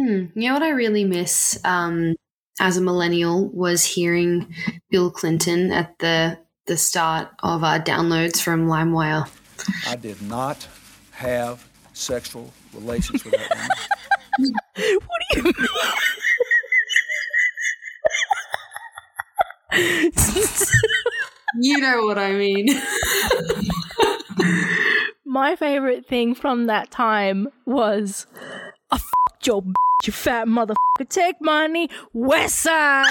Hmm. You know what I really miss um, as a millennial was hearing Bill Clinton at the the start of our downloads from LimeWire. I did not have sexual relations with that woman. What do you mean? You know what I mean. My favorite thing from that time was I f***ed your b- you fat motherfucker. Take money, West Side.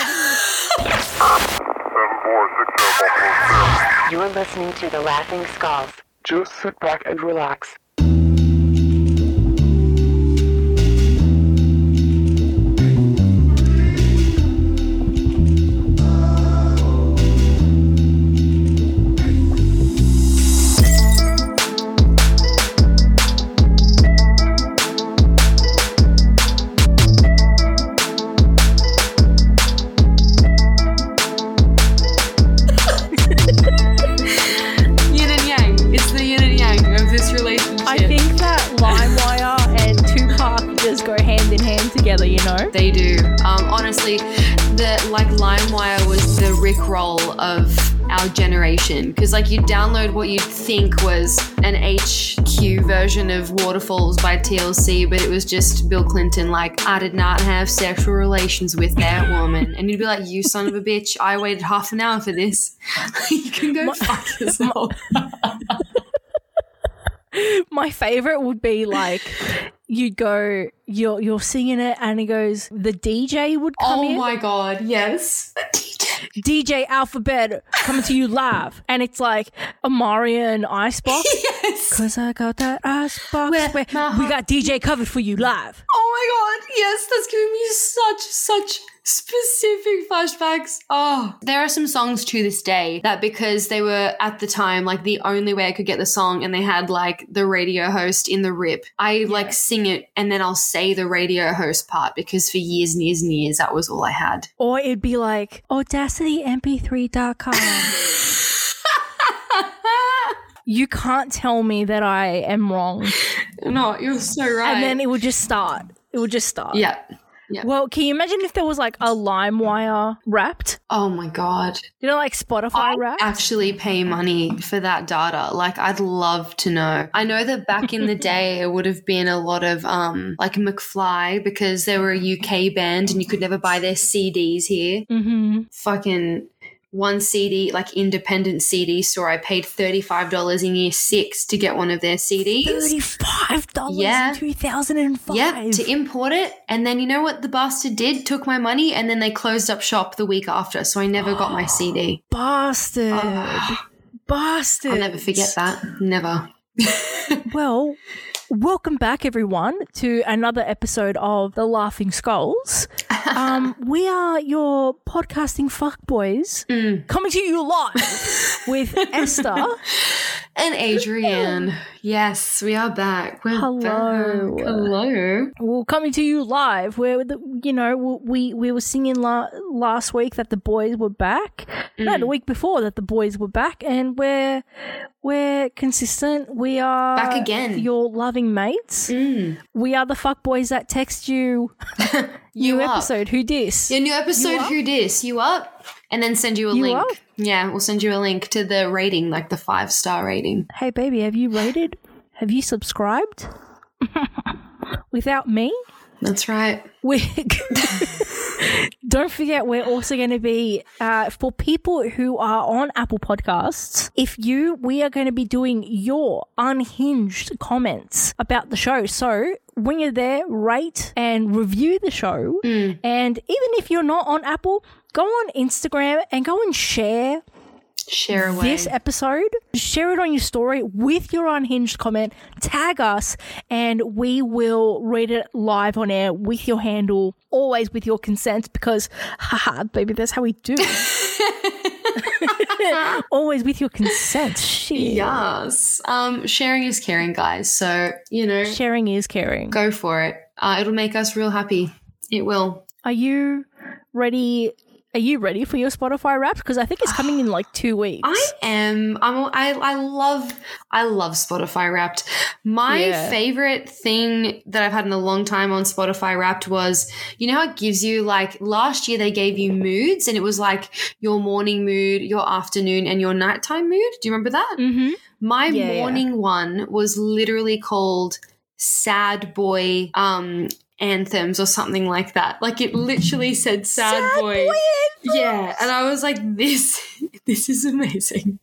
You're listening to the Laughing Skulls. Just sit back and relax. You do. Um, honestly, the like LimeWire was the Rickroll of our generation because like you download what you'd think was an HQ version of Waterfalls by TLC, but it was just Bill Clinton like I did not have sexual relations with that woman, and you'd be like, "You son of a bitch! I waited half an hour for this. you can go fuck yourself." My favorite would be like you'd go, you're you're singing it, and he goes, the DJ would come oh in. my god! Yes. DJ Alphabet coming to you live, and it's like Amaria and Icebox. yes. Cause I got that icebox. Where Where we got DJ covered for you live. Oh my god, yes, that's giving me such, such specific flashbacks. Oh, there are some songs to this day that because they were at the time like the only way I could get the song and they had like the radio host in the rip, I like sing it and then I'll say the radio host part because for years and years and years that was all I had. Or it'd be like audacitymp3.com. you can't tell me that I am wrong. no, you're so right. And then it would just start. It would just start. yeah. Well, can you imagine if there was like a LimeWire wrapped? Oh my god. You know, like Spotify wrapped? actually pay money for that data. Like I'd love to know. I know that back in the day it would have been a lot of um like McFly because they were a UK band and you could never buy their CDs here. mm-hmm. Fucking one CD, like independent CD store, I paid $35 in year six to get one of their CDs. $35 Yeah. in 2005. Yeah, to import it. And then you know what the bastard did? Took my money and then they closed up shop the week after. So I never got my CD. Bastard. Bastard. I'll never forget that. Never. Well, welcome back, everyone, to another episode of The Laughing Skulls. Um, we are your podcasting fuckboys Mm. coming to you live with Esther. And Adrienne. Yes, we are back. We're Hello. back. Hello. Well, coming to you live, where the, you know we we were singing la- last week that the boys were back. No, Mm. the week before that the boys were back, and we're we're consistent. We are Back again. Your loving mates. Mm. We are the fuck boys that text you. You new up. episode. Who dis? Your new episode, up? Who Dis? You up? And then send you a You link. up? Yeah, we'll send you a link to the rating, like the five star rating. Hey, baby, have you rated? Have you subscribed? Without me, That's right. we don't forget we're also going to be uh, for people who are on apple podcasts if you we are going to be doing your unhinged comments about the show. So when you're there rate and review the show. And even if you're not on apple go on instagram and go and share Share away. this episode, share it on your story with your unhinged comment, tag us, and we will read it live on air with your handle, always with your consent, because haha, baby, that's how we do. always with your consent. Shit. yes. Um, sharing is caring, guys. So, you know, Sharing is caring. go for it. Uh, it'll make us real happy. It will. Are you ready are you ready for your Spotify Wrapped? Because I think it's coming in like two weeks. I am. I'm. I. I love. I love Spotify Wrapped. My Yeah. favorite thing that I've had in a long time on Spotify Wrapped was, you know, how it gives you like last year they gave you moods, and it was like your morning mood, your afternoon, and your nighttime mood. Do you remember that? mm-hmm. My Yeah, yeah. morning one was literally called Sad Boy um anthems or something like that. Like it literally said Sad, Boy. Yeah, and I was like this this is amazing.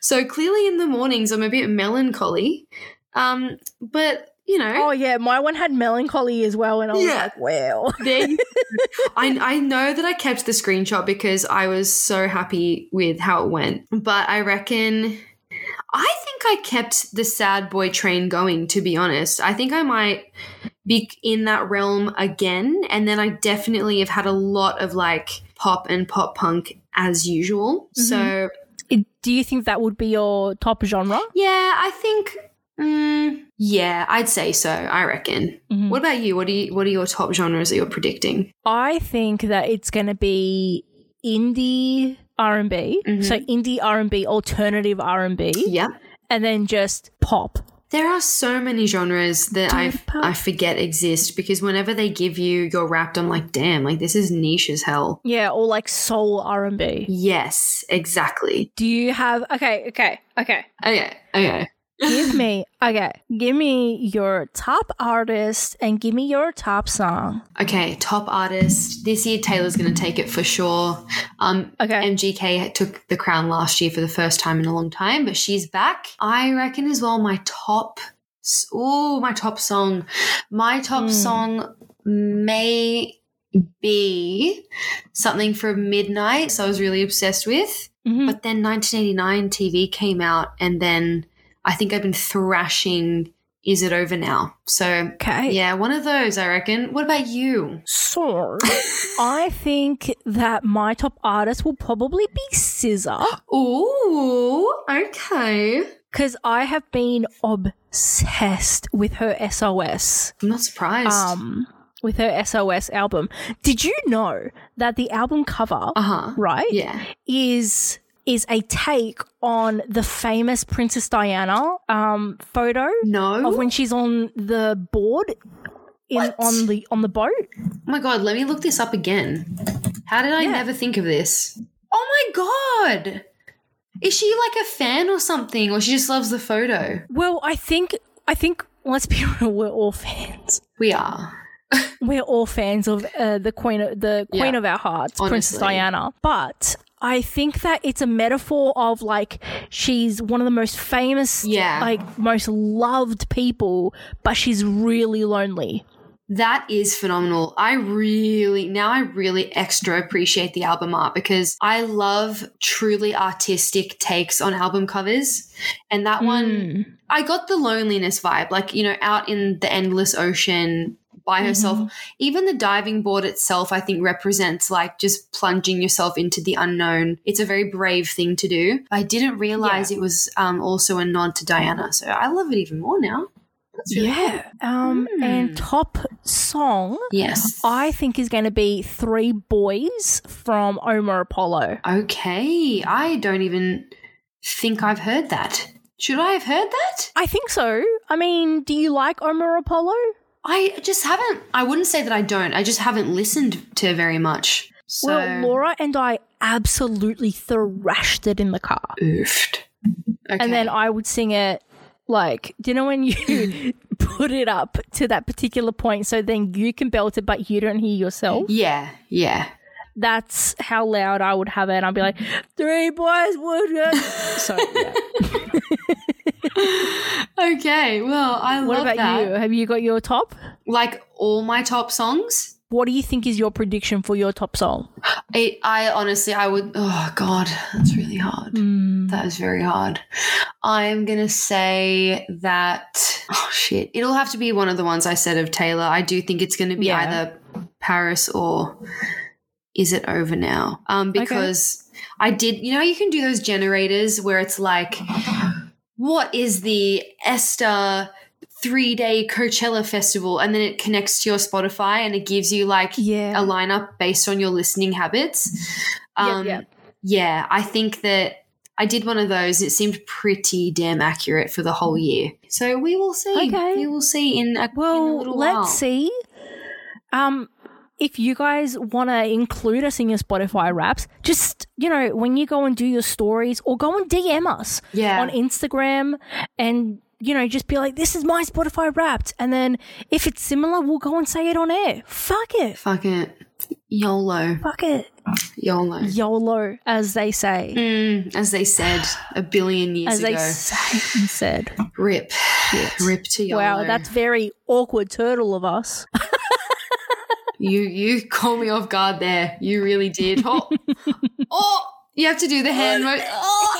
So clearly in the mornings I'm a bit melancholy. Um but you know, Oh yeah, my one had melancholy as well, and I was Yeah. like, wow. you- I, I know that I kept the screenshot because I was so happy with how it went. But I reckon I think I kept the sad boy train going, to be honest. I think I might be in that realm again. And then I definitely have had a lot of like pop and pop punk as usual. So It- Do you think that would be your top genre? yeah, I think mm, yeah, I'd say so. I reckon. Mhm. What about you? What do you what are your top genres that you're predicting? I think that it's going to be indie R and B, Mhm. so indie R and B, alternative R and B, Yeah, and then just pop. There are so many genres that I I forget exist because whenever they give you your wrapped, I'm like, damn, like this is niche as hell. Yeah, or like soul R and B. Yes, exactly. Do you have? Okay, okay, okay. Okay, okay. Give me okay. Give me your top artist and give me your top song. Okay, top artist. This year Taylor's gonna take it for sure. Um Okay. MGK took the crown last year for the first time in a long time, but she's back. I reckon as well my top oh my top song. My top Hmm. song may be something from Midnight, so I was really obsessed with. Mhm. But then 1989 TV came out, and then I think I've been thrashing Is It Over Now? So, Okay. yeah, one of those, I reckon. What about you? So, I think that my top artist will probably be SZA Ooh, okay. because I have been obsessed with her SOS. I'm not surprised. Um, with her SOS album. Did you know that the album cover, uh huh. right, Yeah. is is a take on the famous Princess Diana um photo No. of when she's on the board in What? on the on the boat. oh my god, let me look this up again. How did I Yeah. never think of this? Oh my god. Is she like a fan or something, or she just loves the photo? Well, I think I think let's be real, we're all fans. We are. We're all fans of uh, the queen of the queen Yeah. of our hearts, Princess Diana. But I think that it's a metaphor of like she's one of the most famous, Yeah. like most loved people, but she's really lonely. That is phenomenal. I really, now I really extra appreciate the album art because I love truly artistic takes on album covers. And that one, Mm. I got the loneliness vibe, like, you know, out in the endless ocean by herself. Even the diving board itself, I think, represents like just plunging yourself into the unknown. It's a very brave thing to do. I didn't realize it was um, also a nod to Diana. So I love it even more now. Really Yeah. Um, Hmm. and top song, Yes. I think is going to be Three Boys from Omar Apollo. Okay, I don't even think I've heard that. Should I have heard that? I think so. I mean, do you like Omar Apollo? I just haven't. I wouldn't say that I don't. I just haven't listened to very much. So, Well, Laura and I absolutely thrashed it in the car. oofed. Okay. And then I would sing it like, do you know when you put it up to that particular point so then you can belt it but you don't hear yourself? yeah, yeah. That's how loud I would have it. I'd be like, three boys would so, yeah. Okay, well, I What love about that. you? Have you got your top? Like all my top songs. What do you think is your prediction for your top song? I, I honestly, I would. Oh God, that's really hard. That is very hard. I'm gonna say that. Oh shit! It'll have to be one of the ones I said of Taylor. I do think it's gonna be Yeah. either Paris or Is It Over Now? Um, because I did. You know, you can do those generators where it's like, what is the Esther three day Coachella festival and then it connects to your Spotify and it gives you like Yeah. a lineup based on your listening habits. Um, yep. Yeah, I think that I did one of those. It seemed pretty damn accurate for the whole year. So we will see. Okay. We will see in a, in a Well, little let's while. see. Um, if you guys want to include us in your Spotify raps, just you know when you go and do your stories, or go and DM us Yeah. on Instagram, and you know just be like, "This is my Spotify Wrapped," and then if it's similar, we'll go and say it on air. Fuck it, Fuck it. YOLO. fuck it, YOLO. YOLO, as they say, Mm, as they said a billion years as ago. As they said. Rip. Rip to YOLO. Wow, that's very awkward turtle of us. You you call me off guard there. You really did. Oh, oh you have to do the hand mo- Oh.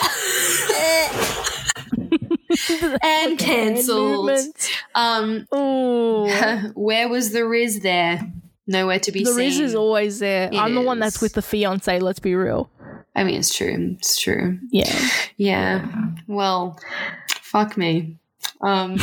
and cancelled. Um, where was the rizz there? Nowhere to be The seen. The rizz is always there. It I'm the one that's with the fiance. Let's be real. I mean, it's true. It's true. Yeah. Yeah. Well, fuck me. Um,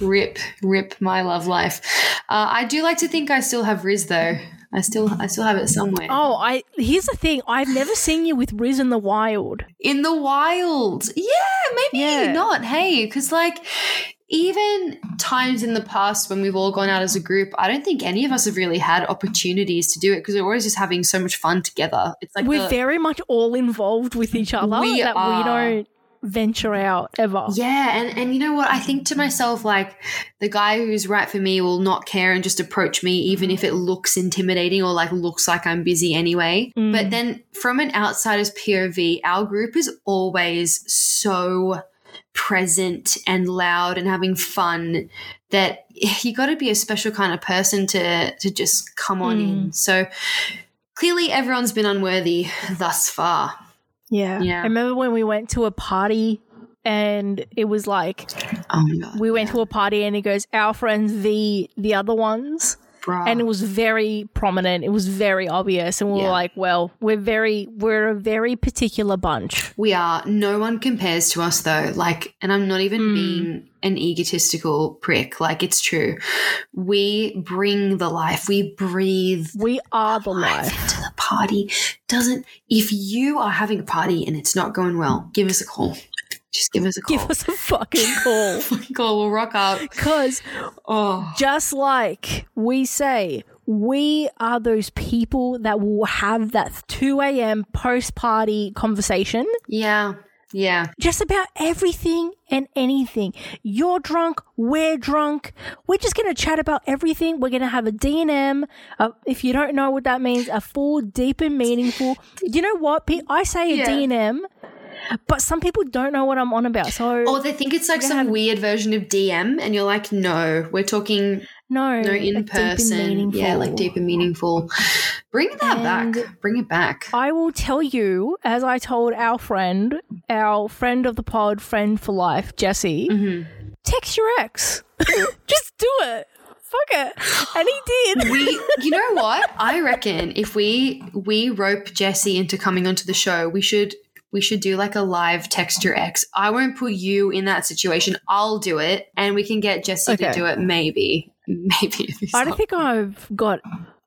rip, rip my love life. Uh, I do like to think I still have rizz though. I still, I still have it somewhere. Oh, I. Here's the thing. I've never seen you with rizz in the wild. in the wild. Yeah, maybe Yeah. not. Hey, because like even times in the past when we've all gone out as a group, I don't think any of us have really had opportunities to do it because we're always just having so much fun together. It's like We're the- very much all involved with each other. We that are. we don't venture out ever. yeah, and and you know what? I think to myself like the guy who's right for me will not care and just approach me even if it looks intimidating or like looks like I'm busy anyway. Mm. But then from an outsider's POV, our group is always so present and loud and having fun that you got to be a special kind of person to to just come on in. So clearly everyone's been unworthy thus far. Yeah. Yeah. I remember when we went to a party and it was like Oh my god. we went to a party and he goes, Our friends the the other ones. Bruh. and it was very prominent. It was very obvious, and we Yeah. were like, "Well, we're very, we're a very particular bunch." We are. No one compares to us though. Like, and I'm not even Hmm. being an egotistical prick. Like, it's true. We bring the life. We breathe We are the life life. into the party. Doesn't, if you are having a party and it's not going well, give us a call. Just give us a call. Give us a fucking call, call. We'll rock up. because Oh, just like we say, we are those people that will have that two a.m. post-party conversation yeah. Yeah. just about everything and anything. You're drunk, we're drunk. We're just going to chat about everything. We're going to have a D&M. Uh, if you don't know what that means, a full, deep and meaningful. Do you know what? Pe- I say a Yeah. D&M, but some people don't know what I'm on about. So Or they think it's like some have- weird version of DM, and you're like, no, we're talking no, no in person. Yeah, like deep and meaningful. Bring that And- back. Bring it back. I will tell you, as I told our friend, our friend of the pod, friend for life, Jesse, Mm-hmm. text your ex. Just do it. Fuck it. And he did. we you know what i reckon if we we rope jesse into coming onto the show we should we should do like a live texture X. I won't put you in that situation i'll do it and we can get jesse to do it maybe maybe I don't think I've got.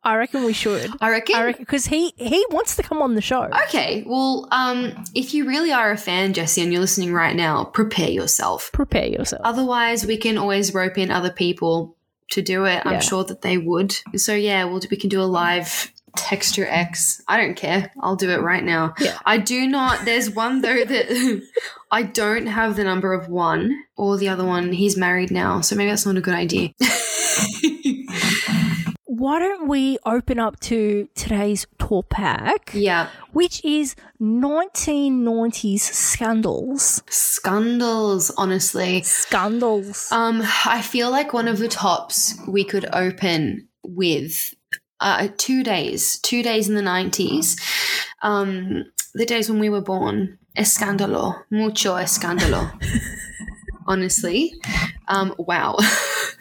I reckon we should. i reckon, I reckon because he he wants to come on the show. okay well um if you really are a fan jesse and you're listening right now prepare yourself Prepare yourself. otherwise we can always rope in other people to do it Yeah. i'm sure that they would so yeah we'll, we can do a live text X. I don't care i'll do it right now Yeah. i do not there's one though that i don't have the number of one or the other one he's married now so maybe that's not a good idea Why don't we open up to today's tour pack, yeah which is 1990s scandals. scandals honestly Scandals. Um, I feel like one of the tops we could open with uh, two days, two days in the 90s. Um, the days when we were born. Escándalo. Mucho escándalo. Honestly. Um, wow.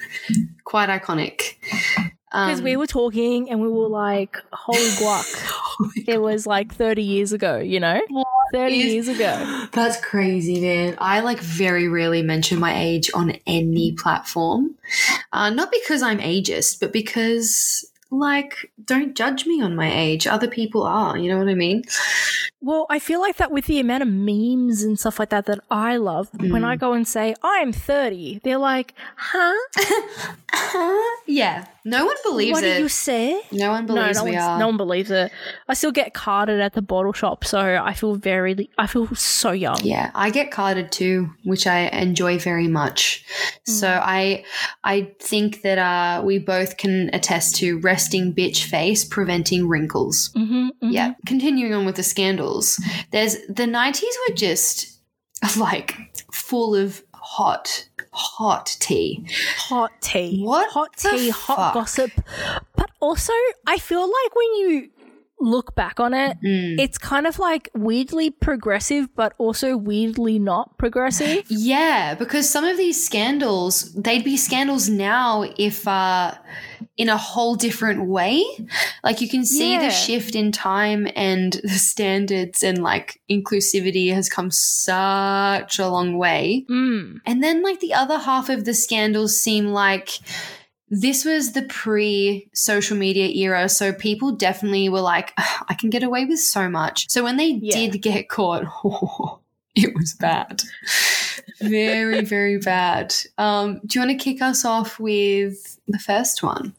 Quite iconic. Because Um, we were talking and we were like, holy guac. it was like 30 years ago, you know? 30 is- years ago. That's crazy, man. I like very rarely mention my age on any platform. Uh, not because I'm ageist, but because, like, don't judge me on my age. Other people are, you know what I mean? Well, I feel like that with the amount of memes and stuff like that that I love, when I go and say, I'm 30, they're like, huh? Yeah. No one believes what it. What do you say? no one believes no, we are. no one believes it. I still get carded at the bottle shop, so I feel very, I feel so young. Yeah, I get carded too, which I enjoy very much. So I I think that uh, we both can attest to resting bitch face preventing wrinkles. hmm Yeah. Continuing on with the there's the 90s were just like full of hot, hot tea. Hot tea. What Hot tea, hot fuck? gossip. But also, I feel like when you look back on it, Mm. it's kind of like weirdly progressive, but also weirdly not progressive. Yeah, because some of these scandals, they'd be scandals now if uh in a whole different way. Like you can see Yeah. the shift in time and the standards and like inclusivity has come such a long way. Mm. And then like the other half of the scandals seem like this was the pre social media era. So people definitely were like, I can get away with so much. So when they Yeah. did get caught, it was bad. very, very bad. Um, do you want to kick us off with the first one?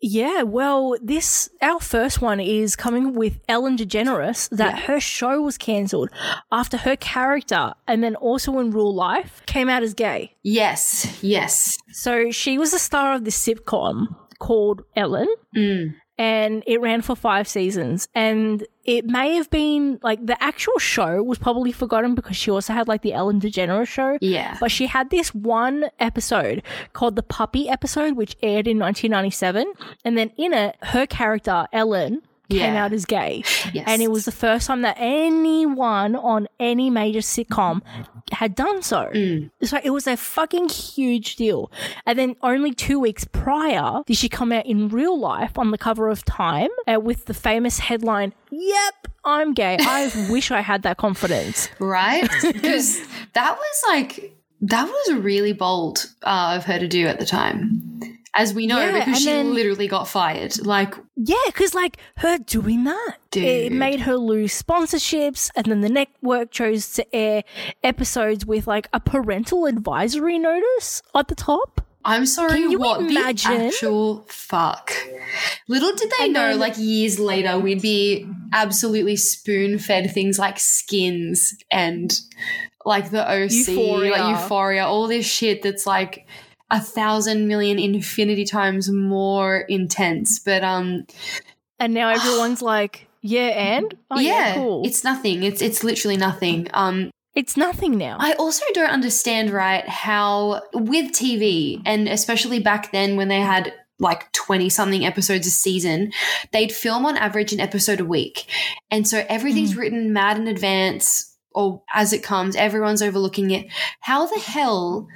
Yeah, well, this our first one is coming with Ellen DeGeneres that her show was cancelled after her character and then also in real life came out as gay. Yes, yes. So she was the star of this sitcom called Ellen. Mm. And it ran for five seasons. And it may have been like the actual show was probably forgotten because she also had like the Ellen DeGeneres show. Yeah. But she had this one episode called the Puppy episode, which aired in 1997. And then in it, her character, Ellen, came out as gay. Yes. And it was the first time that anyone on any major sitcom had done so. Mm. So it was a fucking huge deal. And then only two weeks prior did she come out in real life on the cover of Time uh, with the famous headline, Yep, I'm gay. I wish I had that confidence. right? Because that was like that was really bold uh, of her to do at the time, as we know, Yeah, because she then- literally got fired. Like, Yeah, because like her doing that, it made her lose sponsorships, and then the network chose to air episodes with like a parental advisory notice at the top. I'm sorry, what imagine? the actual fuck? Little did they And know, then- like years later, we'd be absolutely spoon fed things like skins and like the OC, Euphoria. like Euphoria, all this shit that's like a thousand million infinity times more intense. But um, And now everyone's like, yeah, and oh, yeah, yeah, cool. It's nothing. It's it's literally nothing. Um, it's nothing now. I also don't understand, right, how with TV, and especially back then when they had like 20 something episodes a season, they'd film on average an episode a week. And so everything's written mad in advance or as it comes, everyone's overlooking it. How the hell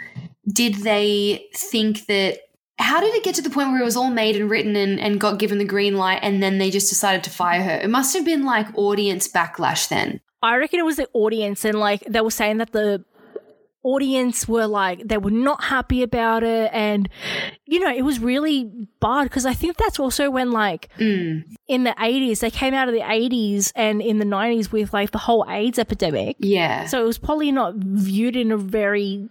did they think that? How did it get to the point where it was all made and written and, and got given the green light and then they just decided to fire her? It must have been like audience backlash then. I reckon it was the audience, and like they were saying that the audience were like they were not happy about it, and you know it was really bad because I think that's also when like Mm, in the eighties they came out of the eighties and in the nineties with like the whole AIDS epidemic, yeah. so it was probably not viewed in a very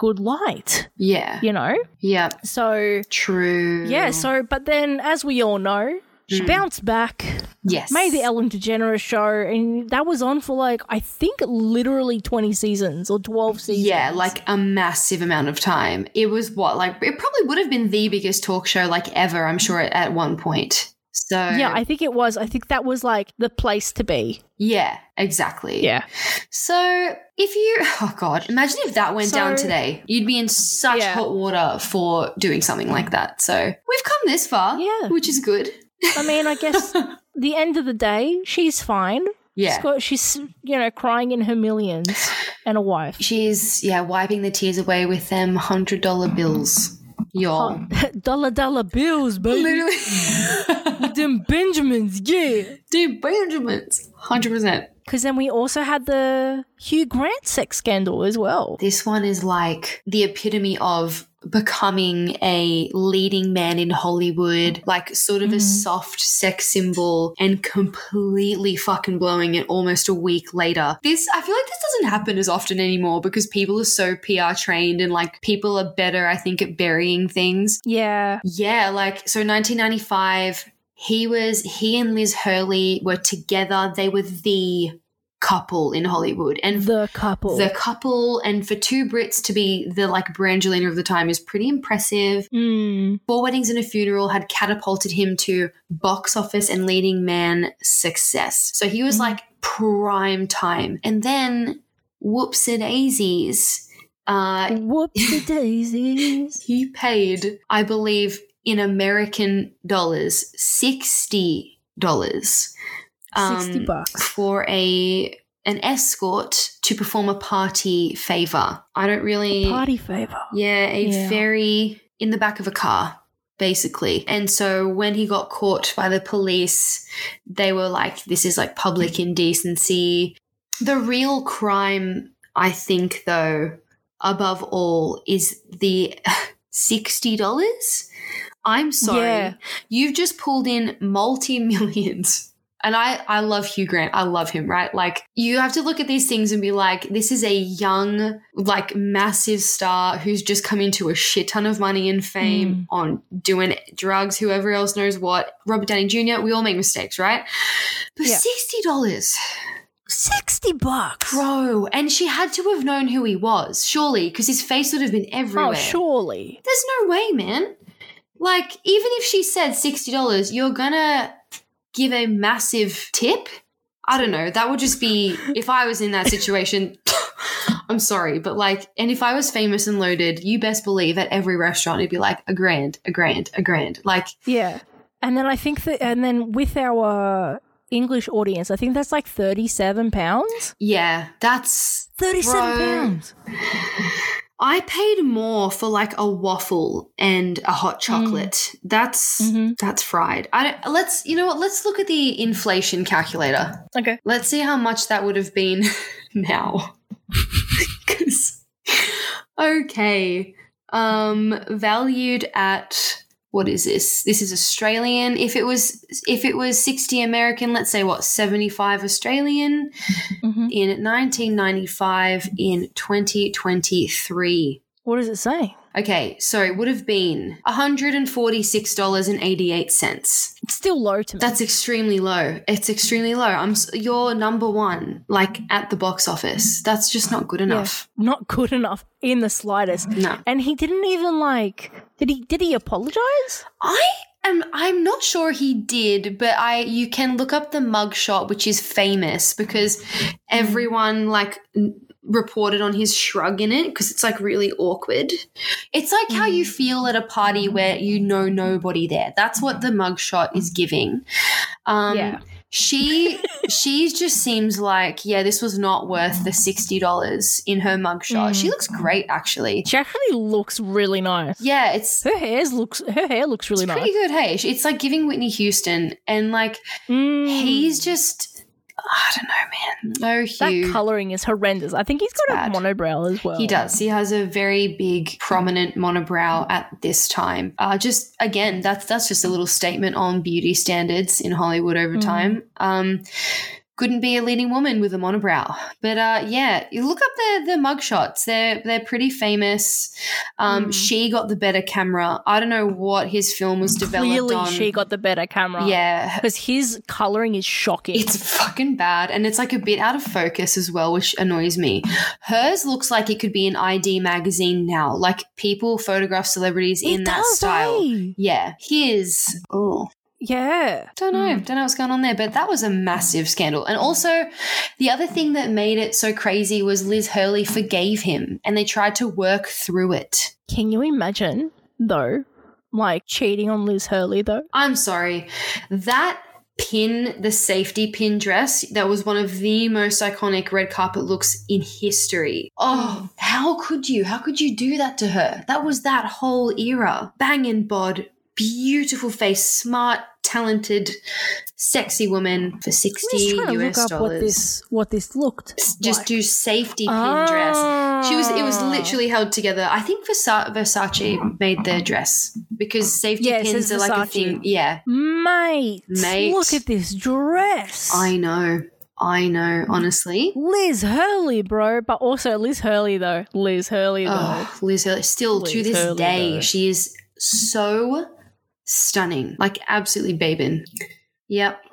good light, yeah. you know. Yeah. So True. yeah, so but then as we all know. She mm. bounced back, yes. made the Ellen DeGeneres show, and that was on for like I think literally twenty seasons or twelve seasons. Yeah, like a massive amount of time. It was what, like, it probably would have been the biggest talk show, like, ever, I'm sure, at, at one point. So, yeah, I think it was. I think that was like the place to be. yeah, exactly. Yeah, So, if you, oh God, imagine if that went down today. You'd be in such Yeah. hot water for doing something like that. So, we've come this far, Yeah. which is good. I mean, I guess the end of the day, she's fine. Yeah. She's, got, she's you know crying in her millions and a wife. She's, yeah, wiping the tears away with them $100 bills. Y'all. dollar dollar bills, baby. Literally. Them Benjamins, yeah. Dude, Benjamins. 100%. Because then we also had the Hugh Grant sex scandal as well. This one is like the epitome of becoming a leading man in Hollywood, like sort of a mm-hmm. soft sex symbol and completely fucking blowing it almost a week later. This, I feel like this doesn't happen as often anymore because people are so PR trained and like people are better, I think, at burying things. Yeah. Yeah, like so 1995, he was he and Liz Hurley were together. They were the couple in Hollywood. And The couple. the couple and for two Brits to be the like Brangelina of the time is pretty impressive. Mm. Four Weddings and a Funeral had catapulted him to box office and leading man success. So he was like prime time. And then whoops a daisies. Uh Whoopsie daisies. he paid, I believe, in American dollars, sixty dollars. Um, 60 bucks. for a an escort to perform a party favor. I don't really Party favor. Yeah, a Yeah. ferry in the back of a car. Basically. And so when he got caught by the police, they were like, this is like public indecency. The real crime, I think, though, above all, is the $60. I'm sorry. Yeah. You've just pulled in multi millions. And I, I love Hugh Grant. I love him, right? Like, you have to look at these things and be like, this is a young, like, massive star who's just come into a shit ton of money and fame hmm. on doing drugs, whoever else knows what. Robert Downey Jr., we all make mistakes, right? But Yeah. $60. 60 bucks. Bro. And she had to have known who he was, surely, because his face would have been oh, everywhere. Oh, surely. There's no way, man. Like, even if she said $60, you're gonna give a massive tip? I don't know. That would just be, if I was in that situation, I'm sorry, but like, and if I was famous and loaded, you best believe at every restaurant it'd be like a grand, a grand, a grand. Like, Yeah. And then I think that, and then with our English audience, I think that's like 37 pounds. yeah, that's 37 Bro. pounds. I paid more for like a waffle and a hot chocolate. That's that's fried. I don't, let's you know what? Let's look at the inflation calculator. Okay. Let's see how much that would have been now. okay, um, valued at what is this? This is Australian. If it was if it was sixty American, let's say what seventy five Australian Mhm. in 1995 in 2023. What does it say? Okay, so it would have been $146.88. It's still low to me. That's extremely low. It's extremely low. I'm you're number 1 like at the box office. That's just not good Yeah. enough. Not good enough in the slightest. No. And he didn't even like. Did he? Did he apologize? I am I'm not sure he did, but I you can look up the mugshot which is famous because everyone like reported on his shrug in it because it's like really awkward. It's like how you feel at a party where you know nobody there. That's what the mugshot is giving. Um Yeah. she she just seems like yeah this was not worth the $60 in her mugshot. She looks great actually. She actually looks really nice. Yeah, it's Her hair looks. Her hair looks really it's nice. pretty good. Hey, it's like giving Whitney Houston, and like Mm. he's just, I don't know, man. No, that Hugh. coloring is horrendous. I think he's got bad. a monobrow as well. He does. He has a very big, prominent monobrow at this time. Uh, just again, that's that's just a little statement on beauty standards in Hollywood over Mm. time. Um, couldn't be a leading woman with a monobrow. But uh, yeah, you look up the the mugshots. They're they're pretty famous. Um, Mm. She got the better camera. I don't know what his film was developed Clearly, on. she got the better camera. yeah, because his coloring is shocking. It's fucking bad. And it's like a bit out of focus as well, which annoys me. Hers looks like it could be an ID magazine now. Like people photograph celebrities in It that style. eh? Yeah. His, oh, yeah. don't know. Mm. Don't know what's going on there, but that was a massive scandal. And also, the other thing that made it so crazy was Liz Hurley forgave him and they tried to work through it. Can you imagine though, like cheating on Liz Hurley though? I'm sorry. That pin, the safety pin dress, that was one of the most iconic red carpet looks in history. Oh, how could you? How could you do that to her? That was that whole era. Bangin' bod, beautiful face, smart, talented, sexy woman for sixty trying to look US dollars. what this what this looked. just like. do safety pin dress. She was it was Ah. literally held together. I think Versa- Versace made their dress because safety Yeah, pins are like a thing. Yeah, Mate, Mate. look at this dress. I know. I know, honestly. Liz Hurley, bro. But also Liz Hurley though. Liz Hurley though. Oh, Liz Hurley. Still to this Hurley, day, though. she is so stunning. Like absolutely babin. Yep.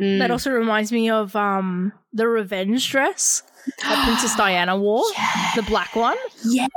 Mm. That also reminds me of um the revenge dress that Princess Diana wore. The black one. Yeah.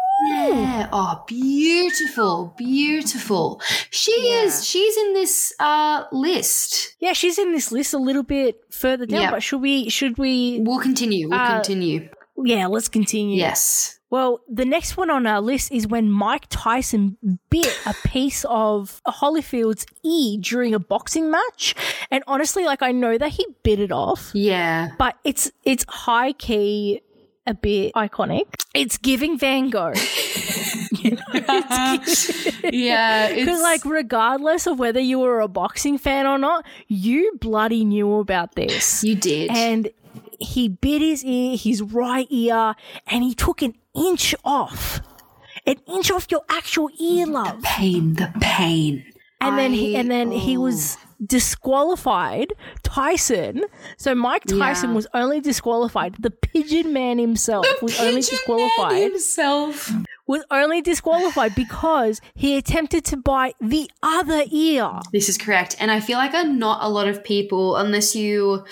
Oh, beautiful, beautiful. She is. She's in this uh list. Yeah, she's in this list a little bit further down, Yeah. but should we should we We'll continue. We'll Uh, continue. yeah, let's continue. Yes. Well, the next one on our list is when Mike Tyson bit a piece of Holyfield's ear during a boxing match. And honestly, like I know that he bit it off, Yeah. but it's it's high key a bit iconic. It's giving Van Gogh. Yeah. Because, like, regardless of whether you were a boxing fan or not, you bloody knew about this. you did. And he bit his ear, his right ear, and he took an inch off. An inch off your actual ear, love. pain, the pain. And then he and then he was disqualified. Tyson. So Mike Tyson Yeah. was only disqualified. The pigeon man himself was only disqualified. Man himself. Was only disqualified because he attempted to bite the other ear. This is correct. And I feel like a, not a lot of people, unless you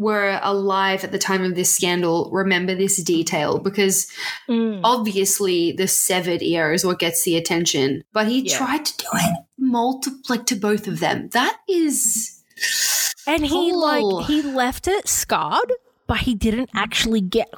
were alive at the time of this scandal, remember this detail because Mm. obviously the severed ear is what gets the attention. But he Yeah. tried to do it multiple, like to both of them. That is. And he Oh. like he left it scarred, but he didn't actually get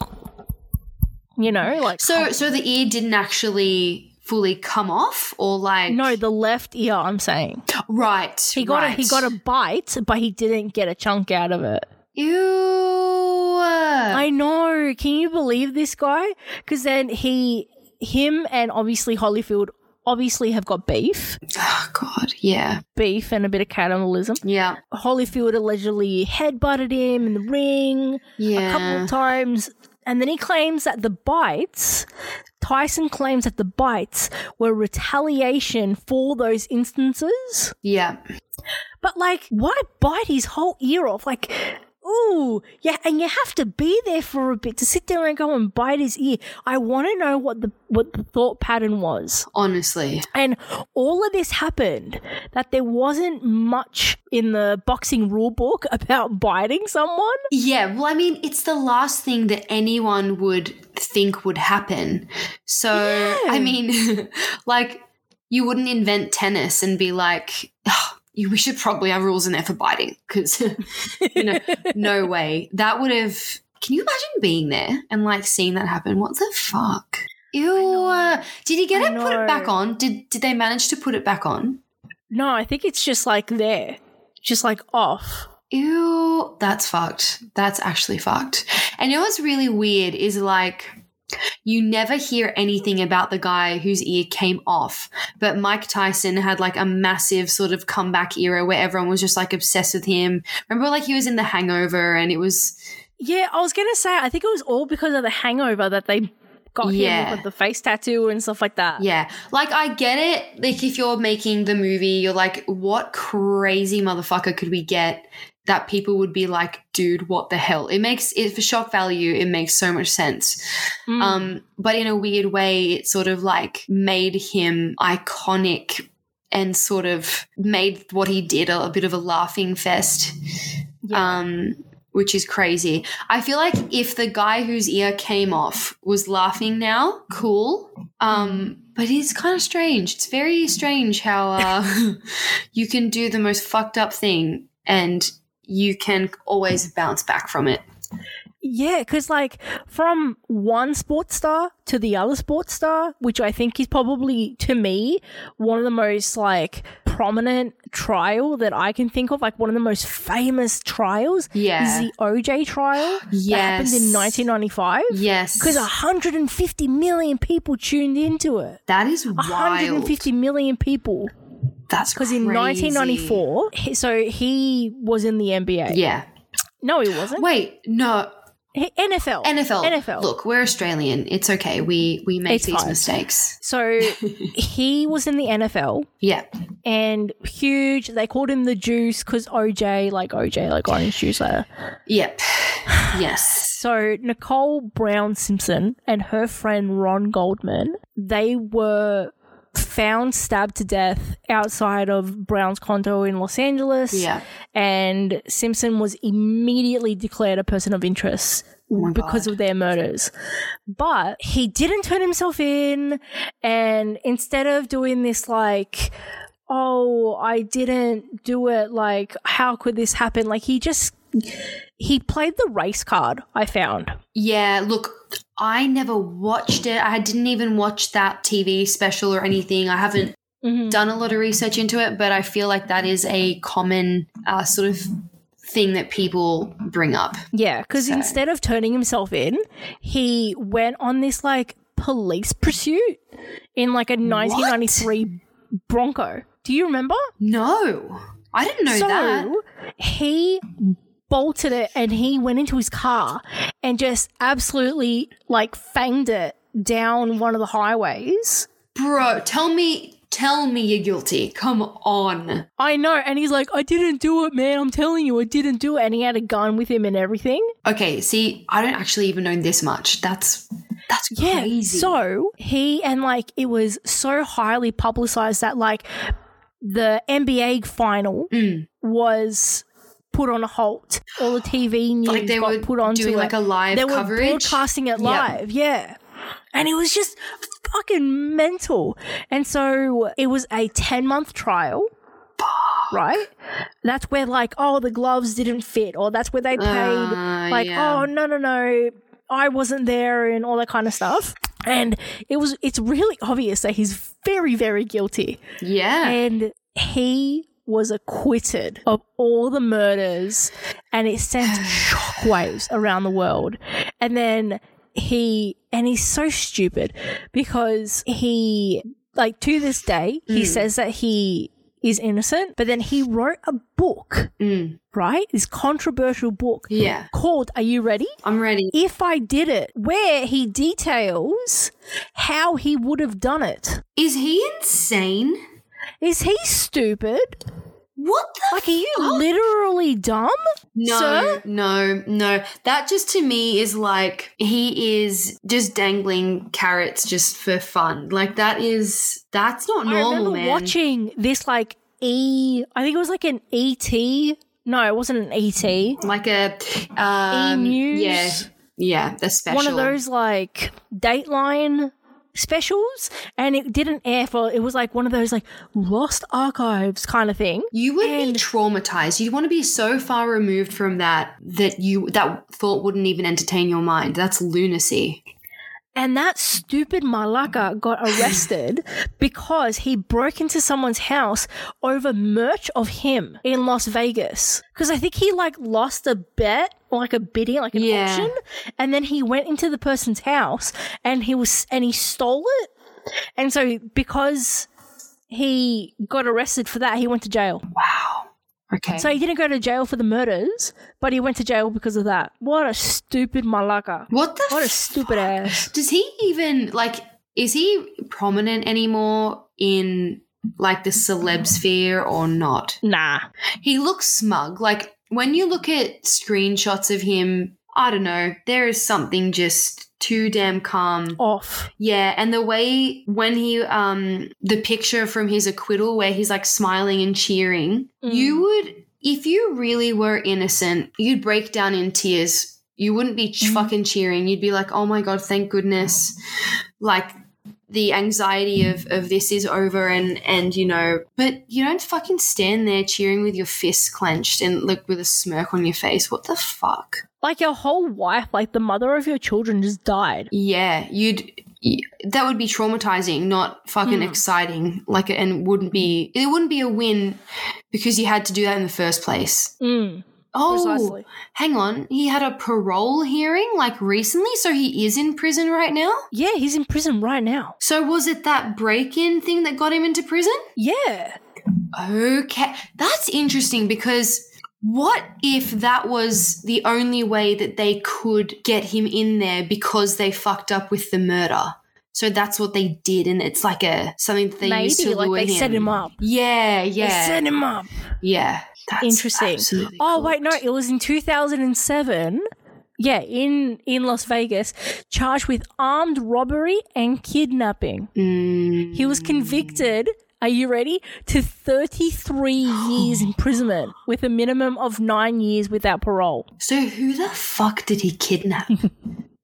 you know, like So, so the ear didn't actually fully come off, or like no, the left ear I'm saying. right? He got a right. he got a bite, but he didn't get a chunk out of it. Ew. I know. Can you believe this guy? Because then he, him, and obviously Holyfield obviously have got beef, oh God, yeah, beef, and a bit of cannibalism. yeah, Holyfield allegedly headbutted him in the ring yeah. a couple of times, and then he claims that the bites. Tyson claims that the bites were retaliation for those instances. yeah. But like, why bite his whole ear off? Like, ooh, yeah, and you have to be there for a bit to sit there and go and bite his ear. I want to know what the what the thought pattern was. Honestly, And all of this happened that there wasn't much in the boxing rule book about biting someone. yeah. Well, I mean, it's the last thing that anyone would think would happen. So, I mean, like, you wouldn't invent tennis and be like. "Oh, you- we should probably have rules in there for biting because you know no way. That would have can you imagine being there and like seeing that happen? What the fuck? Ew uh, did he get I it put it back on? Did did they manage to put it back on? No, I think it's just like there, just like off. Ew, that's fucked. That's actually fucked. And you know what's really weird is like you never hear anything about the guy whose ear came off. But Mike Tyson had like a massive sort of comeback era where everyone was just like obsessed with him. Remember like he was in the hangover and it was Yeah, I was gonna say I think it was all because of the hangover that they got Yeah. him with the face tattoo and stuff like that. Yeah. Like I get it. Like if you're making the movie, you're like, what crazy motherfucker could we get that people would be like, dude, what the hell? It makes it for shock value, it makes so much sense. Mm. Um, but in a weird way, it sort of like made him iconic and sort of made what he did a, a bit of a laughing fest. Um, which is crazy. I feel like if the guy whose ear came off was laughing now, cool. Um, but it's kind of strange. It's very strange how uh, you can do the most fucked up thing and you can always bounce back from it. Yeah, because like from one sports star to the other sports star, which I think is probably to me one of the most like prominent trial that I can think of, like one of the most famous trials. Yeah. is the OJ trial that happened in 1995. Yes. Because 150 million people tuned into it. that is wild. 150 million people. That's Because in 1994, he, so he was in the NBA. Yeah. No, he wasn't. Wait, no. He- NFL. NFL. NFL. Look, we're Australian. It's okay. We we make It's these fine. mistakes. So he was in the NFL Yeah. and huge. They called him the Juice because OJ, like OJ, like orange juice there. Yep. yes. So Nicole Brown Simpson and her friend Ron Goldman, they were found stabbed to death outside of Brown's condo in Los Angeles. Yeah. And Simpson was immediately declared a person of interest oh because of their murders. But he didn't turn himself in and instead of doing this like oh, I didn't do it like how could this happen? Like he just he played the race card, I found. Yeah, look, I never watched it. I didn't even watch that TV special or anything. I haven't Mm-hmm. done a lot of research into it, but I feel like that is a common uh, sort of thing that people bring up. Yeah, because So- instead of turning himself in, he went on this like police pursuit in like a 1993 Bronco. Do you remember? No, I didn't know so that. he bolted it and he went into his car and just absolutely like fanged it down one of the highways. Bro, tell me, tell me you're guilty. Come on. I know, and he's like, I didn't do it, man. I'm telling you, I didn't do it. And he had a gun with him and everything. Okay, see, I don't actually even know this much. That's that's Yeah. crazy. So he and like it was so highly publicized that like the NBA final Mm. was put on a halt. All the TV news Like they got were put onto doing it. like a live they coverage? were broadcasting it live. Yeah. And it was just fucking mental. And so it was a 10 month trial. Right? That's where, like, oh, the gloves didn't fit, or that's where they paid, Ah, like, yeah. oh, no, no, no, I wasn't there, and all that kind of stuff. And it was, it's really obvious that he's very, very guilty. yeah. And he was acquitted of all the murders and it sent shockwaves around the world. And then he, and he's so stupid because he, like to this day, Hmm. he says that he is innocent, but then he wrote a book, right? This controversial book Hmm. Yeah. called, are you ready? I'm ready. If I did it, where he details how he would have done it. Is he insane? Is he stupid? What the Like, are you fuck? literally dumb? No, sir? no, no. That just to me is like he is just dangling carrots just for fun. Like that is that's not I normal, remember man. watching this, like, E. I think it was like an ET. No, it wasn't an ET. like a um, E-News? Yeah, yeah, the special. One of those, like, Dateline specials. And it didn't air for, it was like one of those, like, lost archives kind of thing. You would And- be traumatized. You'd want to be so far removed from that that you that thought wouldn't even entertain your mind. That's lunacy. And that stupid malaka got arrested because he broke into someone's house over merch of him in Las Vegas. Because I think he like lost a bet or like a bidding, like an Yeah. auction, and then he went into the person's house and he was and he stole it. And so because he got arrested for that, he went to jail. Wow. Okay. So he didn't go to jail for the murders, but he went to jail because of that. What a stupid malaka. what the? What a stupid ass. Does he even like? Is he prominent anymore in like the celeb sphere or not? Nah. He looks smug. Like when you look at screenshots of him, I don't know. There is something just too damn calm. Off. Yeah, and the way when he um the picture from his acquittal where he's like smiling and cheering, you would if you really were innocent, you'd break down in tears. You wouldn't be ch- fucking cheering. You'd be like, "Oh my god, thank goodness." Like the anxiety of of this is over and and you know, but you don't fucking stand there cheering with your fists clenched and like with a smirk on your face. What the fuck? Like your whole wife, like the mother of your children, just died. Yeah, you'd that would be traumatizing, not fucking exciting. Like, and wouldn't be it wouldn't be a win because you had to do that in the first place. Mm, Oh, precisely. hang on, he had a parole hearing like recently, so he is in prison right now. Yeah, he's in prison right now. So was it that break-in thing that got him into prison? Yeah. Okay, that's interesting because what if that was the only way that they could get him in there because they fucked up with the murder? So that's what they did, and it's like a something that they used Maybe to like lure they him. set him up. Yeah, They yeah, set him up. yeah. That's Interesting. Oh wait, no, it was in 2007. Yeah, in in Las Vegas, charged with armed robbery and kidnapping. Mm. He was convicted. Are you ready? To 33 years imprisonment with a minimum of nine years without parole. So who the fuck did he kidnap?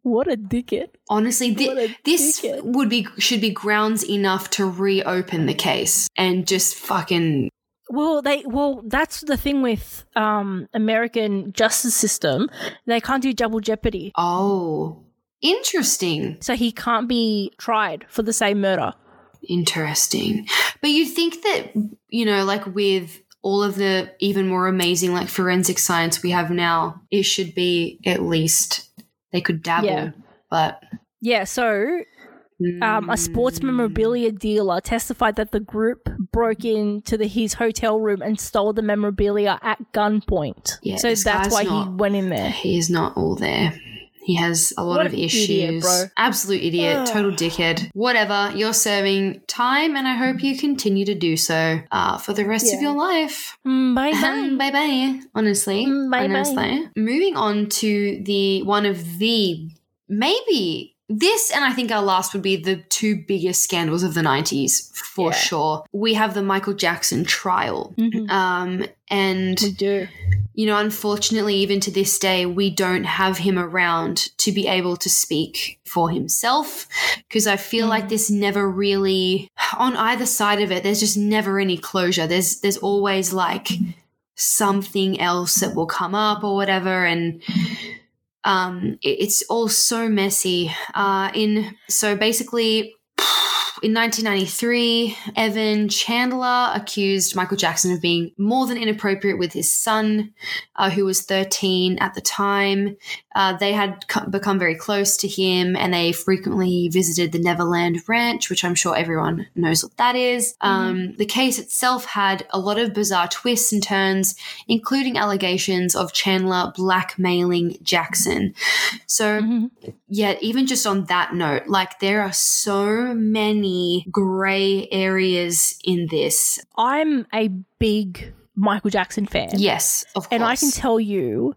What a dickhead. Honestly, a this dickhead. would be should be grounds enough to reopen the case and just fucking Well, they well, that's the thing with um American justice system. They can't do double jeopardy. oh, interesting. So he can't be tried for the same murder. Interesting. But you'd think that, you know, like with all of the even more amazing like forensic science we have now, it should be at least they could dabble. Yeah. But Yeah, so um, a sports memorabilia dealer testified that the group broke into the, his hotel room and stole the memorabilia at gunpoint. Yeah, so that's why not- he went in there. he is not all there. He has a lot What of issues. idiot. Absolute idiot, total dickhead. Whatever, you're serving time, and I hope you continue to do so uh, for the rest of your life. Bye bye. bye bye. Honestly, Mm, bye-bye. honestly. Moving on to the one of the maybe this and I think our last would be the two biggest scandals of the nineties for Yeah. sure. We have the Michael Jackson trial, Mhm. um, and We do. you know, unfortunately, even to this day, we don't have him around to be able to speak for himself because I feel like this never really, on either side of it, there's just never any closure. There's there's always like something else that will come up or whatever, and um, it- it's all so messy. Uh, in so basically. In 1993, Evan Chandler accused Michael Jackson of being more than inappropriate with his son, uh, who was 13 at the time. Uh, they had co- become very close to him and they frequently visited the Neverland Ranch, which I'm sure everyone knows what that is. Um, the case itself had a lot of bizarre twists and turns, including allegations of Chandler blackmailing Jackson. So, Mhm. yet even just on that note like there are so many gray areas in this I'm a big Michael Jackson fan. yes of course And I can tell you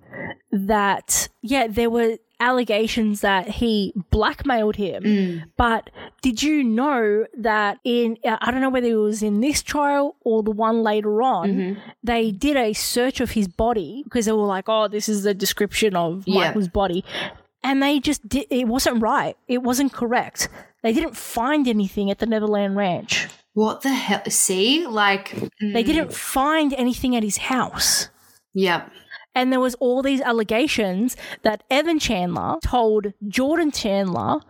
that, yeah, there were allegations that he blackmailed him. Mm. But did you know that in, I don't know whether it was in this trial or the one later on, Mm-hmm. they did a search of his body because they were like, oh, this is the description of Yeah. Michael's body. And they just did, it wasn't right. It wasn't correct. They didn't find anything at the Neverland Ranch. what the hell see like mm, They didn't find anything at his house. Yep. And there was all these allegations that Evan Chandler told Jordan Chandler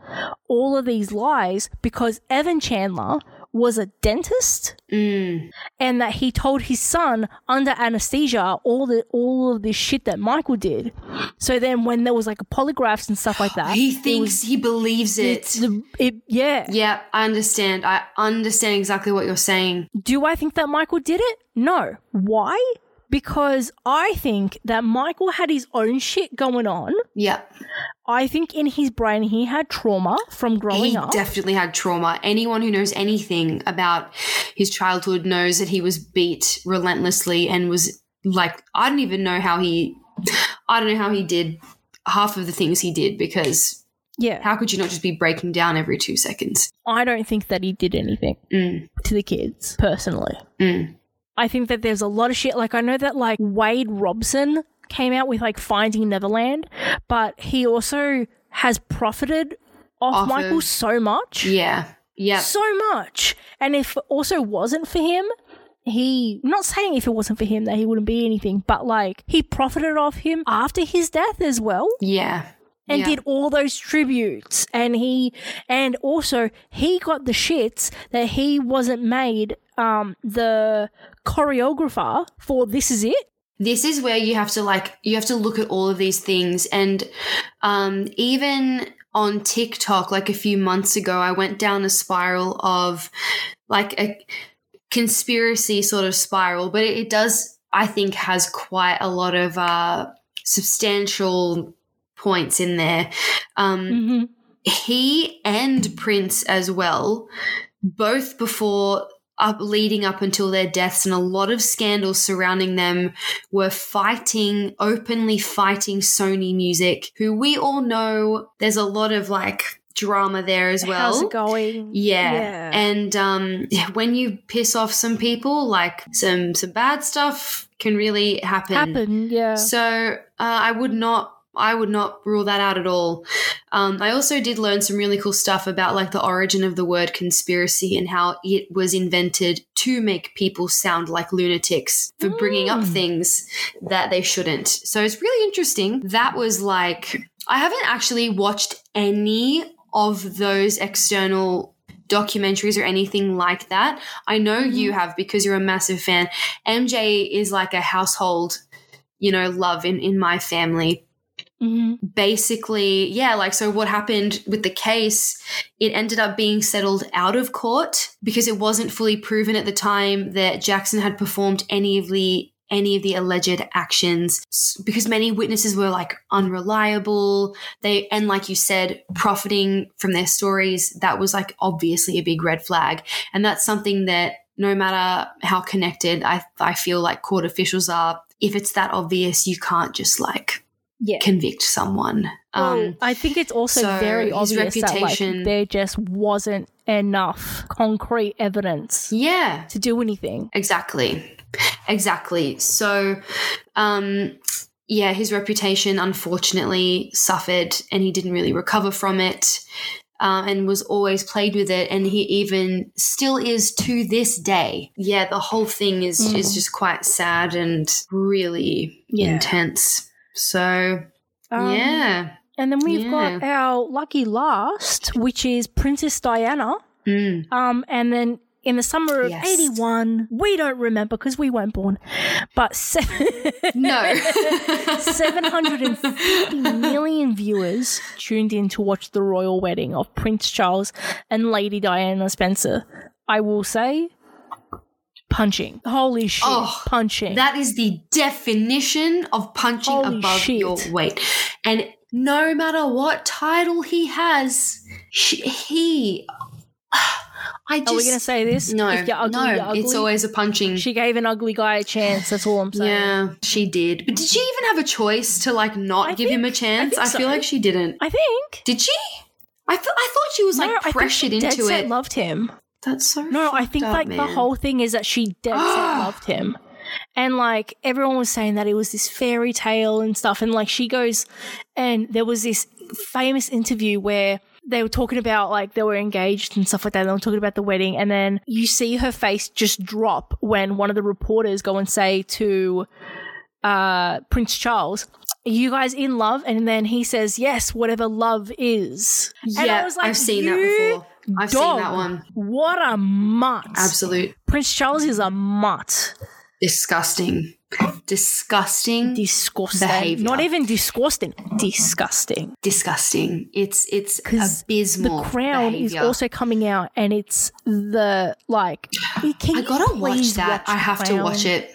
all of these lies because Evan Chandler was a dentist mm. and that he told his son under anesthesia all the all of this shit that Michael did. So then when there was like polygraphs and stuff like that, he thinks was- he believes it the it yeah. yeah i understand i understand exactly what you're saying Do I think that Michael did it? No. Why? Because I think that Michael had his own shit going on. yeah I think in his brain he had trauma from growing he up. He definitely had trauma. Anyone who knows anything about his childhood knows that he was beat relentlessly and was like, I don't even know how he, I don't know how he did half of the things he did because yeah. how could you not just be breaking down every two seconds? I don't think that he did anything Mm, to the kids, personally. mm. I think that there's a lot of shit. Like, I know that, like, Wade Robson came out with, like, Finding Neverland, but he also has profited off, Off Michael of- so much. Yeah. Yeah. So much. And if it also wasn't for him, he, not saying if it wasn't for him that he wouldn't be anything, but, like, he profited off him after his death as well. Yeah. and Yeah. did all those tributes and he and also he got the shits that he wasn't made um the choreographer for this is it this is where you have to like you have to look at all of these things and um even on TikTok like a few months ago I went down a spiral of like a conspiracy sort of spiral, but it, it does, I think, has quite a lot of uh, substantial points in there. Um, Mhm. he and Prince as well, both before up leading up until their deaths and a lot of scandals surrounding them were fighting openly fighting Sony Music, who we all know there's a lot of like drama there as well. How's it going? Yeah. Yeah. And um, when you piss off some people, like some some bad stuff can really happen. Happen, yeah. So uh, I would not. I would not rule that out at all. Um, I also did learn some really cool stuff about like the origin of the word conspiracy and how it was invented to make people sound like lunatics for bringing up things that they shouldn't. So it's really interesting. That was like I haven't actually watched any of those external documentaries or anything like that. I know you have because you're a massive fan. MJ is like a household, you know, love in in my family. Mhm. Basically, yeah, like so what happened with the case, it ended up being settled out of court because it wasn't fully proven at the time that Jackson had performed any of the any of the alleged actions because many witnesses were like unreliable they and like you said profiting from their stories that was like obviously a big red flag and that's something that no matter how connected i i feel like court officials are if it's that obvious you can't just like Yeah. convict someone Well, um I think it's also so very his obvious that reputation- like, there just wasn't enough concrete evidence yeah to do anything. Exactly. Exactly. So, um, yeah, his reputation unfortunately suffered and he didn't really recover from it uh, and was always played with it. And he even still is to this day. Yeah, the whole thing is, is just quite sad and really Yeah. intense. So, Um, yeah. And then we've Yeah. got our lucky last, which is Princess Diana. Mm. Um, and then in the summer of Yes. 81, we don't remember because we weren't born, but se- No. 750 million viewers tuned in to watch the royal wedding of Prince Charles and Lady Diana Spencer. I will say, punching. Holy shit, Oh, punching. That is the definition of punching Holy above shit. your weight. And no matter what title he has, sh- he. I just. Are we going to say this? No, ugly, no, ugly. it's always a punching. She gave an ugly guy a chance. That's all I'm saying. yeah, she did. But did she even have a choice to like not I give him a think- I chance? I, feel so. like she didn't. I think. Did she? I, fe- I thought she was like no, think pressured into it. loved him. That's so. No, I think up, like the whole thing is that she dead set loved him. And like everyone was saying that it was this fairy tale and stuff. And like she goes, and there was this famous interview where they were talking about like they were engaged and stuff like that. And they were talking about the wedding. And then you see her face just drop when one of the reporters go and say to uh, Prince Charles, are you guys in love? And then he says, yes, whatever love is. And I Yeah, was like, I've seen that before. I've seen that one. What a mutt. Absolute Prince Charles is a mutt. disgusting, disgusting, Disgusting. Behaviour. Not even disgusting. Disgusting. disgusting. It's it's abysmal. the crown is also coming out and it's the like can I gotta watch that. I watch have to watch it.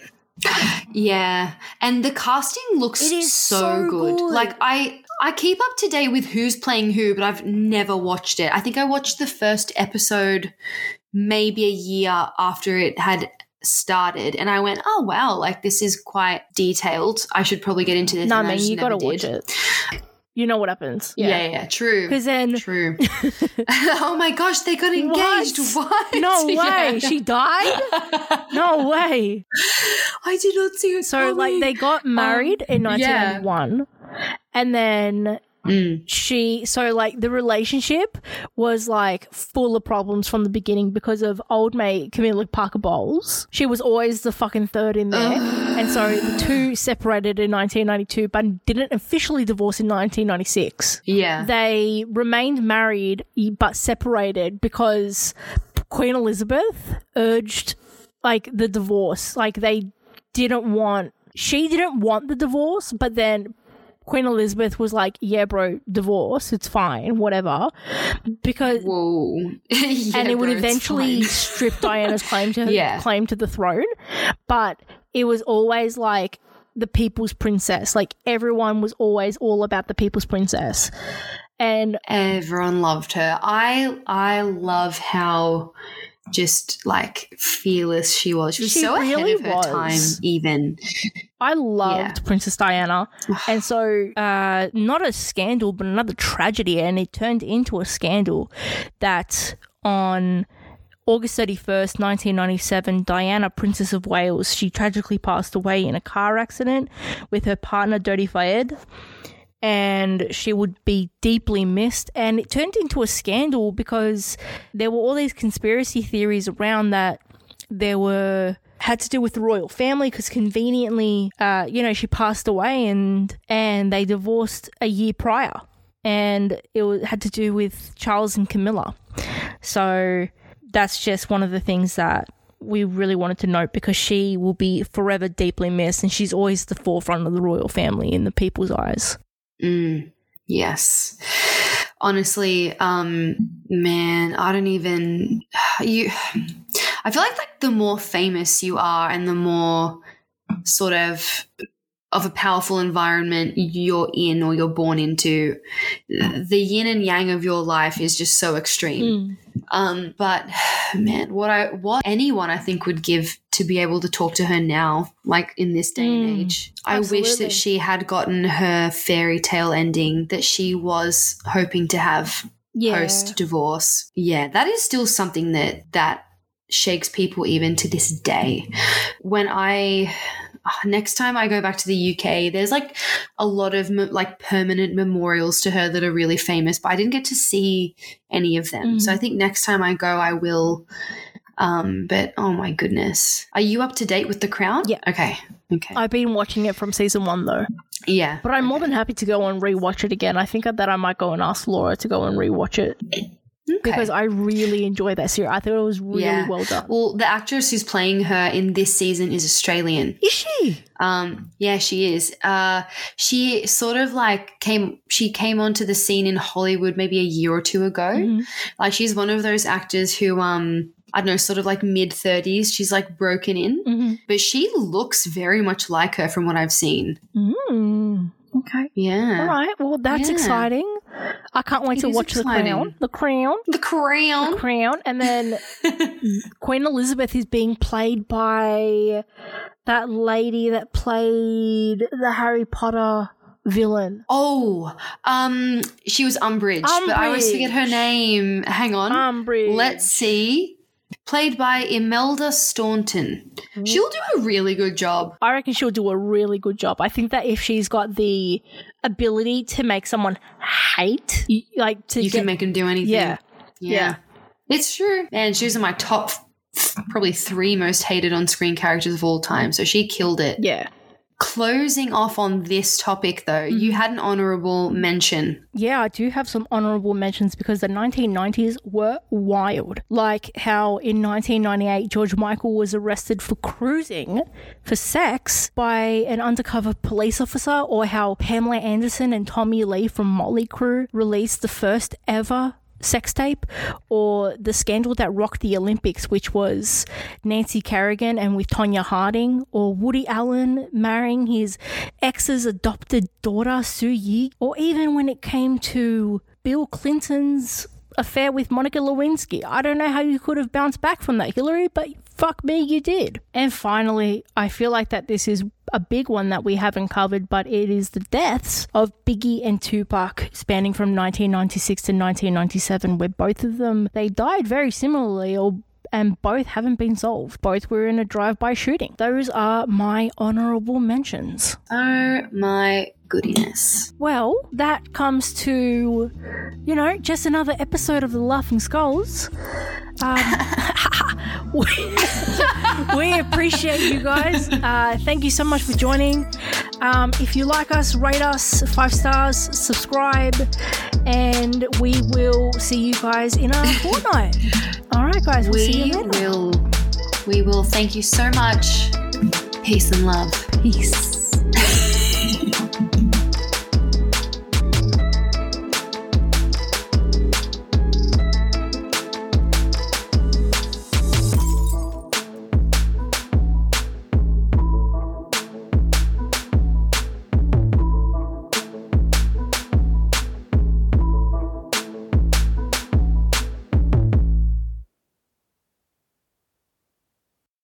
Yeah, and the casting looks It is so, so good. good. Like I, I keep up to date with who's playing who, but I've never watched it. I think I watched the first episode maybe a year after it had started, and I went, "Oh wow, like this is quite detailed. I should probably get into this." No, I man, you gotta watch it. You know what happens. Yeah, yeah, yeah, true. Because then True. oh my gosh, they got engaged. What? No way. Yeah. She died? No way. I did not see it. So like they got married in Um, yeah. 1991 and then Mm. she so like the relationship was like full of problems from the beginning because of old mate Camilla Parker Bowles. She was always the fucking third in there. and so the two separated in 1992 but didn't officially divorce in 1996. Yeah. They remained married but separated because Queen Elizabeth urged like the divorce. Like they didn't want she didn't want the divorce, but then Queen Elizabeth was like, "Yeah, bro, divorce, it's fine, whatever," because Whoa. Yeah, and it would bro, eventually strip Diana's claim to Yeah. claim to the throne. But it was always like the people's princess. Like everyone was always all about the people's princess. And Everyone loved her. I I love how just like fearless she was. She was She so really ahead of her was. time, even. I loved Yeah. Princess Diana. and so, uh, not a scandal, but another tragedy. And it turned into a scandal that on August 31st, 1997, Diana, Princess of Wales, she tragically passed away in a car accident with her partner, Dodi Fayed. And she would be deeply missed. And it turned into a scandal because there were all these conspiracy theories around that there were had to do with the royal family because conveniently uh, you know she passed away and and they divorced a year prior. And it had to do with charles and camilla. So that's just one of the things that we really wanted to note because she will be forever deeply missed and she's always the forefront of the royal family in the people's eyes Mm, yes. Honestly, um, man, I don't even you I feel like like the more famous you are and the more sort of of a powerful environment you're in or you're born into, the yin and yang of your life is just so extreme. Um, but man, what I what anyone I think would give to be able to talk to her now, like in this day and Mm, age. I wish that she had gotten her fairy tale ending that she was hoping to have yeah post divorce. Yeah, that is still something that that shakes people even to this day. When I next time I go back to the UK, there's like a lot of like permanent memorials to her that are really famous, but I didn't get to see any of them. So I think next time I go, I will. Um, but oh my goodness, are you up to date with The Crown? Yeah. Okay. Okay. i've been watching it from season one though yeah. but i'm more than happy to go and rewatch it again i think that i might go and ask laura to go and rewatch it because I really enjoy that series. I thought it was really Yeah. well done. Well, the actress who's playing her in this season is Australian. Is she? Um, yeah, she is. Uh, she sort of like came. She came onto the scene in Hollywood maybe a year or two ago. Mm-hmm. Like she's one of those actors who, um, I don't know, sort of like mid thirties. She's like broken in, Mm-hmm. but she looks very much like her from what I've seen. Mm. Okay. Yeah, All right. Well, that's Yeah. exciting. I can't wait It to watch the crown. The crown. the crown. The crown. And then Queen Elizabeth is being played by that lady that played the Harry Potter villain. Oh, um, she was Umbridge, but I always forget her name. Hang on. Umbridge. Let's see. Played by Imelda Staunton. She'll do a really good job. I reckon she'll do a really good job. I think that if she's got the ability to make someone hate, like to You get, can make him do anything. yeah, yeah. yeah. It's true. And she was in my top probably three most hated on screen characters of all time. So she killed it. yeah, Closing off on this topic though, you Mm-hmm. had an honorable mention. yeah. I do have some honorable mentions because the 1990s were wild. Like how in 1998 George Michael was arrested for cruising for sex by an undercover police officer, or how Pamela Anderson and Tommy Lee from Motley Crue released the first ever sex tape or the scandal that rocked the Olympics, which was Nancy Kerrigan and with Tonya Harding, or Woody Allen marrying his ex's adopted daughter, Soon-Yi, or even when it came to Bill Clinton's affair with Monica Lewinsky. I don't know how you could have bounced back from that, Hillary, but fuck me, you did. And finally, I feel like that this is a big one that we haven't covered, but it is the deaths of Biggie and Tupac spanning from 1996 to 1997, where both of them, they died very similarly or and both haven't been solved. Both were in a drive-by shooting. Those are my honorable mentions. Oh my goodness. Well, that comes to, you know, just another episode of the Laughing Skulls. Um, we, we appreciate you guys. Uh, thank you so much for joining. Um, if you like us, rate us five stars, subscribe, and we will see you guys in a fortnight. All right, guys, we'll see you later. will we will thank you so much. Peace and love. Peace.